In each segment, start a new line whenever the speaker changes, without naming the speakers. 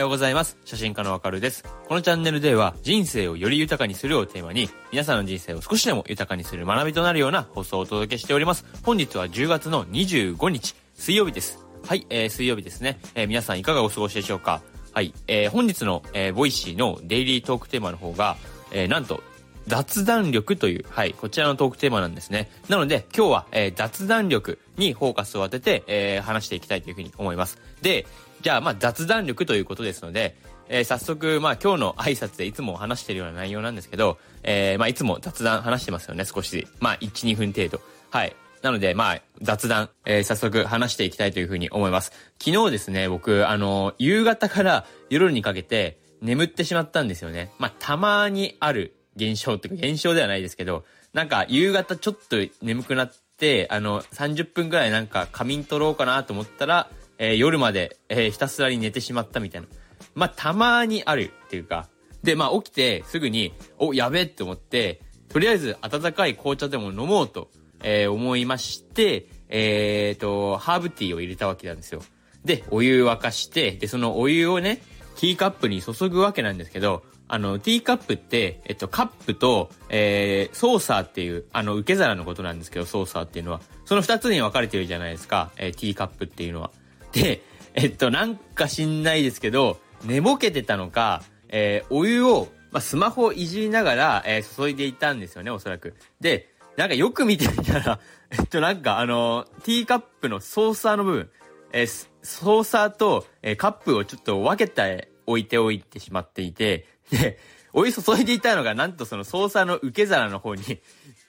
ようございます。写真家のわかるです。このチャンネルでは人生をより豊かにするをテーマに皆さんの人生を少しでも豊かにする学びとなるような放送をお届けしております。本日は10月の25日水曜日です。はい、えー、水曜日ですね。えー、皆さんいかがお過ごしでしょうか？はい、えー、本日の、えー、 Voicy のデイリートークテーマの方が、えー、なんと雑談力という、はい、こちらのトークテーマなんですね。なので、今日は、えー、雑談力にフォーカスを当てて、えー、話していきたいというふうに思います。で、じゃあ、まあ、雑談力ということですので、えー、早速、まあ、今日の挨拶でいつも話してるような内容なんですけど、えー、まあ、いつも雑談話してますよね、少し。まあ、1、2分程度。はい。なので、まあ、雑談、えー、早速話していきたいというふうに思います。昨日ですね、僕、あの、夕方から夜にかけて眠ってしまったんですよね。まあ、たまにある現象っていうか、現象ではないですけど、なんか、夕方ちょっと眠くなって、あの、30分くらいなんか仮眠取ろうかなと思ったら、えー、夜まで、えー、ひたすらに寝てしまったみたいな。まあ、たまにあるっていうか。で、まあ、起きてすぐに、お、やべえって思って、とりあえず温かい紅茶でも飲もうと、えー、思いまして、えーと、ハーブティーを入れたわけなんですよ。で、お湯沸かして、で、そのお湯をね、ティーカップに注ぐわけなんですけど、あの、ティーカップって、えっと、カップと、えー、ソーサーっていう、あの、受け皿のことなんですけど、ソーサーっていうのは。その二つに分かれてるじゃないですか、えー、ティーカップっていうのは。で、えっと、なんか知んないですけど、寝ぼけてたのか、えー、お湯を、まあ、スマホをいじりながら、えー、注いでいたんですよね、おそらく。で、なんかよく見てみたら、えっと、なんかあの、ティーカップのソーサーの部分、えー、ソーサーと、えー、カップをちょっと分けて置いておいてしまっていて、で、お湯注いでいたのが、なんとそのソーサーの受け皿の方に、チ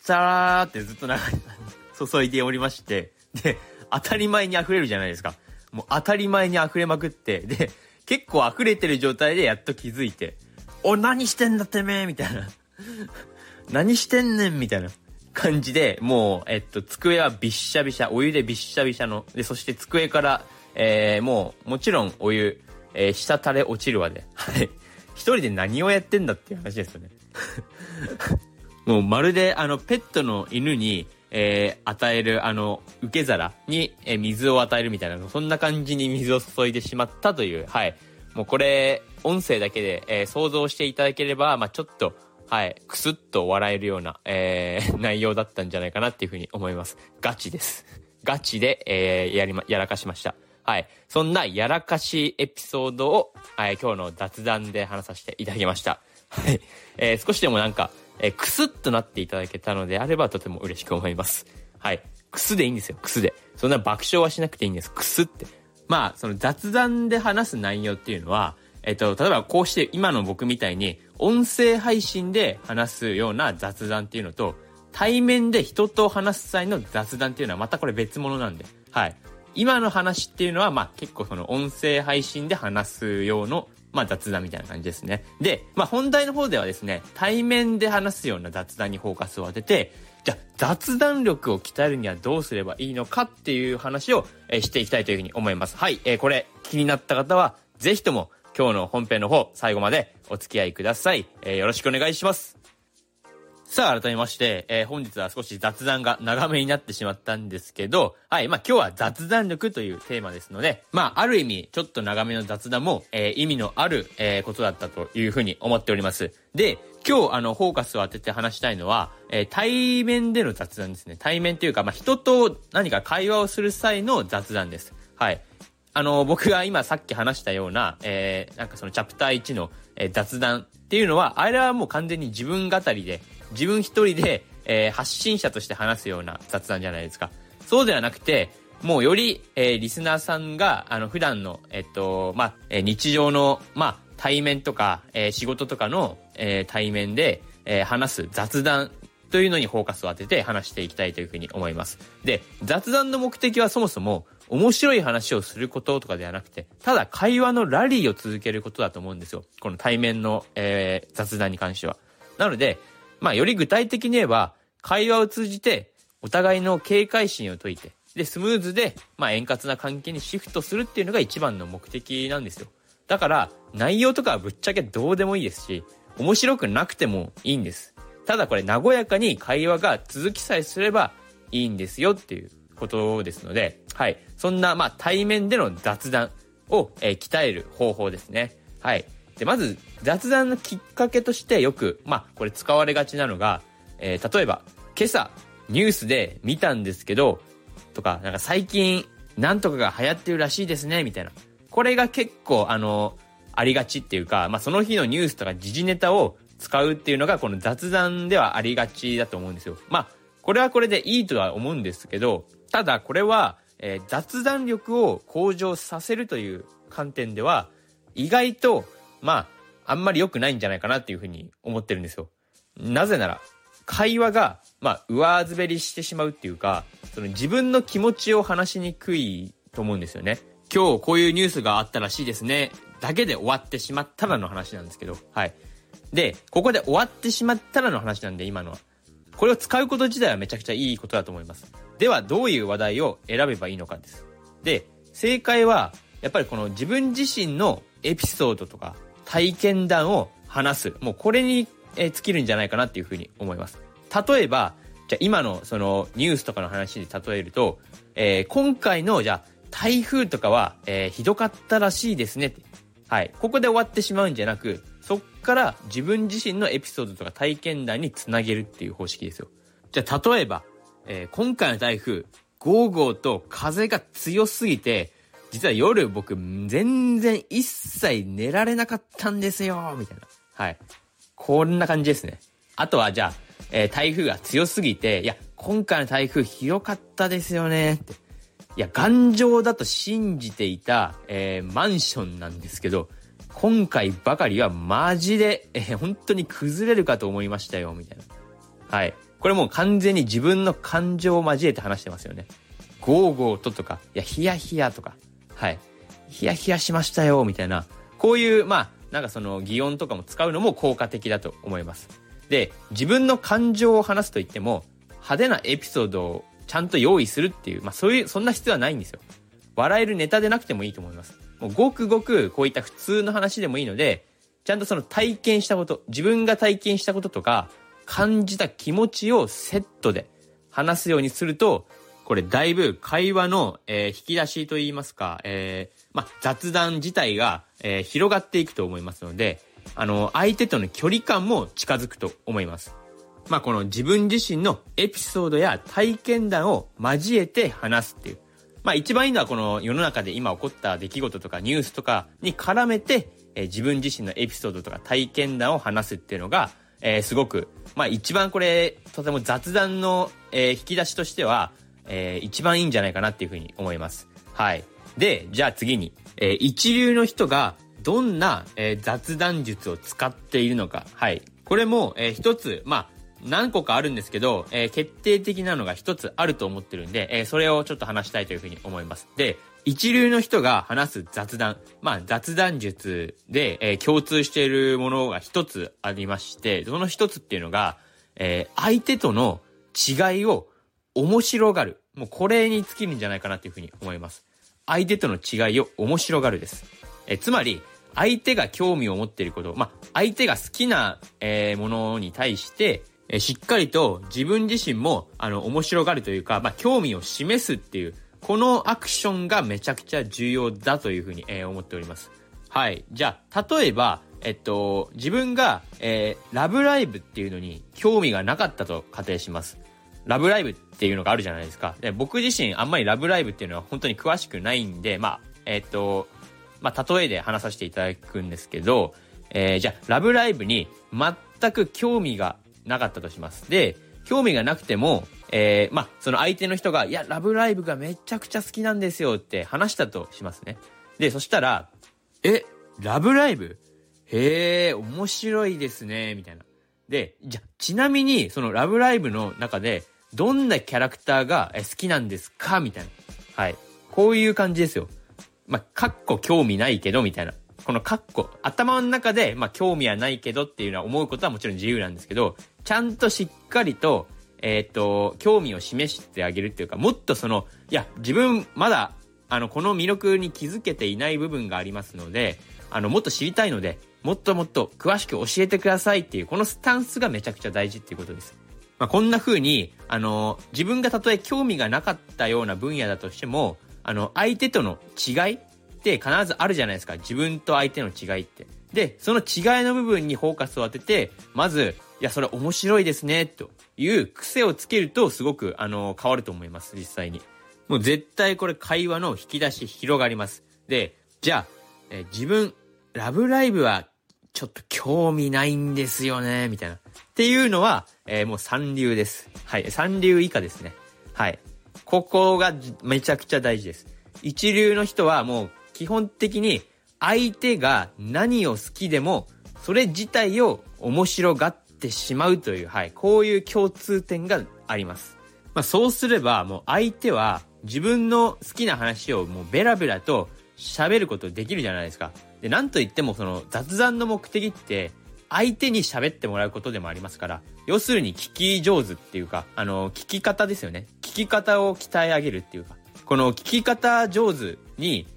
ャーってずっと流れ、注いでおりまして、で、当たり前に溢れるじゃないですか。もう当たり前に溢れまくって、で、結構溢れてる状態でやっと気づいて、お、何してんだてめえみたいな。何してんねんみたいな感じで、もう、えっと、机はびっしゃびしゃ、お湯でびっしゃびしゃの、で、そして机から、えー、もう、もちろんお湯、えー、滴れ落ちるわで。はい。一人で何をやってんだっていう話ですよね。もうまるで、あの、ペットの犬に、えー、与える、あの、受け皿に、えー、水を与えるみたいな、そんな感じに水を注いでしまったという、はい。もうこれ、音声だけで、えー、想像していただければ、まあちょっと、はい、くすっと笑えるような、えー、内容だったんじゃないかなっていうふうに思います。ガチです。ガチで、えー、やりま、やらかしました。はい。そんなやらかしエピソードを、はい、今日の雑談で話させていただきました。はい。えー、少しでもなんか、え、くすっとなっていただけたのであればとても嬉しく思います。はい。くすでいいんですよ、くすで。そんな爆笑はしなくていいんです。くすって。まあ、その雑談で話す内容っていうのは、えっと、例えばこうして今の僕みたいに音声配信で話すような雑談っていうのと、対面で人と話す際の雑談っていうのはまたこれ別物なんで。はい。今の話っていうのは、まあ結構その音声配信で話す用のまあ雑談みたいな感じですね。で、まあ本題の方ではですね、対面で話すような雑談にフォーカスを当てて、じゃあ雑談力を鍛えるにはどうすればいいのかっていう話を、えー、していきたいというふうに思います。はい、えー、これ気になった方は、ぜひとも今日の本編の方、最後までお付き合いください。えー、よろしくお願いします。さあ、改めまして、えー、本日は少し雑談が長めになってしまったんですけど、はい、まあ今日は雑談力というテーマですので、まあある意味、ちょっと長めの雑談も、えー、意味のある、えー、ことだったというふうに思っております。で、今日、あの、フォーカスを当てて話したいのは、えー、対面での雑談ですね。対面というか、まあ人と何か会話をする際の雑談です。はい。あの、僕が今さっき話したような、えー、なんかそのチャプター1の、えー、雑談っていうのは、あれはもう完全に自分語りで、自分一人で、えー、発信者として話すような雑談じゃないですか。そうではなくて、もうより、えー、リスナーさんが、あの、普段の、えっと、まあ、えー、日常の、まあ、対面とか、えー、仕事とかの、えー、対面で、えー、話す雑談というのにフォーカスを当てて話していきたいというふうに思います。で、雑談の目的はそもそも面白い話をすることとかではなくて、ただ会話のラリーを続けることだと思うんですよ。この対面の、えー、雑談に関しては。なので、まあ、より具体的に言えば、会話を通じて、お互いの警戒心を解いて、で、スムーズで、まあ、円滑な関係にシフトするっていうのが一番の目的なんですよ。だから、内容とかはぶっちゃけどうでもいいですし、面白くなくてもいいんです。ただこれ、和やかに会話が続きさえすればいいんですよっていうことですので、はい。そんな、まあ、対面での雑談を、えー、鍛える方法ですね。はい。で、まず、雑談のきっかけとしてよく、まあ、これ使われがちなのが、えー、例えば、今朝、ニュースで見たんですけど、とか、なんか最近、なんとかが流行ってるらしいですね、みたいな。これが結構、あの、ありがちっていうか、まあ、その日のニュースとか時事ネタを使うっていうのが、この雑談ではありがちだと思うんですよ。まあ、これはこれでいいとは思うんですけど、ただこれは、えー、雑談力を向上させるという観点では、意外と、まあ、あんまり良くないんじゃないかなっていうふうに思ってるんですよ。なぜなら、会話が、まあ、上滑りしてしまうっていうか、その自分の気持ちを話しにくいと思うんですよね。今日こういうニュースがあったらしいですね。だけで終わってしまったらの話なんですけど、はい。で、ここで終わってしまったらの話なんで、今のは。これを使うこと自体はめちゃくちゃいいことだと思います。では、どういう話題を選べばいいのかです。で、正解は、やっぱりこの自分自身のエピソードとか体験談を話す。もうこれに尽きるんじゃないかなっていうふうに思います。例えば、じゃ今のそのニュースとかの話で例えると、えー、今回のじゃ台風とかは、えー、ひどかったらしいですねって。はい。ここで終わってしまうんじゃなく、そっから自分自身のエピソードとか体験談につなげるっていう方式ですよ。じゃあ例えば、えー、今回の台風、ゴーゴーと風が強すぎて、実は夜僕全然一切寝られなかったんですよ、みたいな。はい。こんな感じですね。あとはじゃあ、えー、台風が強すぎて、いや、今回の台風ひどかったですよね、って。いや、頑丈だと信じていた、えー、マンションなんですけど、今回ばかりはマジで、えー、本当に崩れるかと思いましたよ、みたいな。はい。これもう完全に自分の感情を交えて話してますよね。ゴーゴーととか、いや、ヒヤヒヤとか、はい。ヒヤヒヤしましたよ、みたいな。こういう、まあ、なんかその擬音とかも使うのも効果的だと思います。で、自分の感情を話すと言っても、派手なエピソードをちゃんと用意するっていう、まあそういう、そんな必要はないんですよ。笑えるネタでなくてもいいと思います。もうごくごくこういった普通の話でもいいので、ちゃんとその体験したこと、自分が体験したこととか、感じた気持ちをセットで話すようにすると、これだいぶ会話の、えー、引き出しといいますか、えー、ま雑談自体が、えー、広がっていくと思いますので、あの、相手との距離感も近づくと思います。まあ、この自分自身のエピソードや体験談を交えて話すっていう。まあ、一番いいのはこの世の中で今起こった出来事とかニュースとかに絡めて、えー、自分自身のエピソードとか体験談を話すっていうのが、えー、すごく、まあ、一番これ、とても雑談の、えー、引き出しとしては、えー、一番いいんじゃないかなっていうふうに思います。はい。で、じゃあ次に、えー、一流の人がどんな、えー、雑談術を使っているのか。はい。これも、えー、一つ、まあ、何個かあるんですけど、えー、決定的なのが一つあると思ってるんで、えー、それをちょっと話したいというふうに思います。で、一流の人が話す雑談。まあ、雑談術で、えー、共通しているものが一つありまして、その一つっていうのが、えー、相手との違いを面白がる。もうこれに尽きるんじゃないかなっていうふうに思います。相手との違いを面白がるです。えつまり、相手が興味を持っていること、まあ、相手が好きな、えー、ものに対して、え、しっかりと自分自身も、あの、面白がるというか、まあ、興味を示すっていう、このアクションがめちゃくちゃ重要だというふうに、えー、思っております。はい。じゃあ、例えば、えっと、自分が、えー、ラブライブっていうのに興味がなかったと仮定します。ラブライブっていうのがあるじゃないですか。で僕自身あんまりラブライブっていうのは本当に詳しくないんで、まあ、えっ、と、まあ、例えで話させていただくんですけど、えー、じゃあ、ラブライブに全く興味がなかったとします。で、興味がなくても、えー、まあ、その相手の人が、いや、ラブライブがめちゃくちゃ好きなんですよって話したとしますね。で、そしたら、え、ラブライブ？へえ、面白いですね、みたいな。で、じゃ、ちなみに、そのラブライブの中で、どんなキャラクターが好きなんですか？みたいな。はい。こういう感じですよ。まあ、かっこ興味ないけど、みたいな。このかっこ、頭の中で、まあ、興味はないけどっていうのは思うことはもちろん自由なんですけど、ちゃんとしっかりと、えっ、と、興味を示してあげるっていうか、もっとその、いや、自分まだ、あの、この魅力に気づけていない部分がありますので、あの、もっと知りたいので、もっともっと詳しく教えてくださいっていう、このスタンスがめちゃくちゃ大事っていうことです。まあ、こんな風に、あの、自分がたとえ興味がなかったような分野だとしても、あの、相手との違いって必ずあるじゃないですか。自分と相手の違いって。で、その違いの部分にフォーカスを当てて、まず、いや、それ面白いですね、という癖をつけると、すごく、あの、変わると思います、実際に。もう絶対これ会話の引き出し広がります。で、じゃあ、え自分、ラブライブはちょっと興味ないんですよね、みたいな。っていうのは、えー、もう三流です。はい。三流以下ですね。はい。ここがめちゃくちゃ大事です。一流の人はもう基本的に相手が何を好きでも、それ自体を面白がってしまうという、はい。こういう共通点があります。まあそうすればもう相手は自分の好きな話をもうベラベラと喋ることできるじゃないですか。で、なんといってもその雑談の目的って相手に喋ってもらうことでもありますから、要するに聞き上手っていうか、あの、聞き方ですよね。聞き方を鍛え上げるっていうか、この聞き方上手に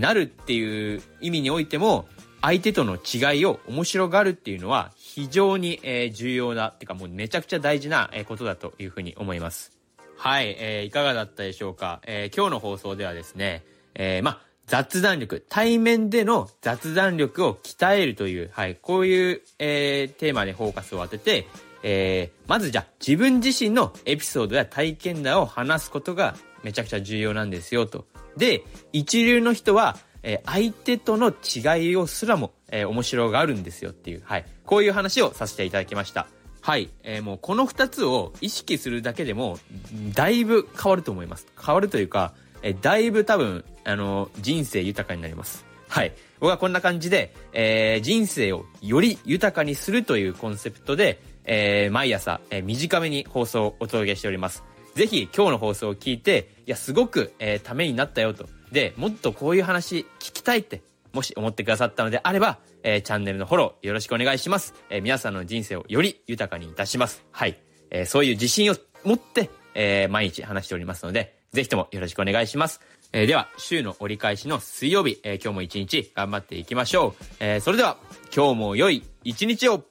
なるっていう意味においても、相手との違いを面白がるっていうのは非常に、重要な、ってかもうめちゃくちゃ大事な、ことだというふうに思います。はい、えー、いかがだったでしょうか。えー、今日の放送ではですね、えー、ま雑談力、対面での雑談力を鍛えるという、はい、こういう、えー、テーマでフォーカスを当てて、えー、まずじゃあ自分自身のエピソードや体験談を話すことがめちゃくちゃ重要なんですよと。で、一流の人は、えー、相手との違いをすらも、えー、面白があるんですよっていう、はい、こういう話をさせていただきました。はい。えー、もうこの二つを意識するだけでも、だいぶ変わると思います。変わるというか、え、だいぶ多分、あの、人生豊かになります。はい。僕はこんな感じで、えー、人生をより豊かにするというコンセプトで、えー、毎朝、えー、短めに放送をお届けしております。ぜひ今日の放送を聞いて、いや、すごく、えー、ためになったよと。で、もっとこういう話聞きたいって、もし思ってくださったのであれば、えー、チャンネルのフォローよろしくお願いします。えー、皆さんの人生をより豊かにいたします。はい。えー、そういう自信を持って、え毎日話しておりますので、ぜひともよろしくお願いします。えでは、週の折り返しの水曜日、え今日も一日頑張っていきましょう。えそれでは、今日も良い一日を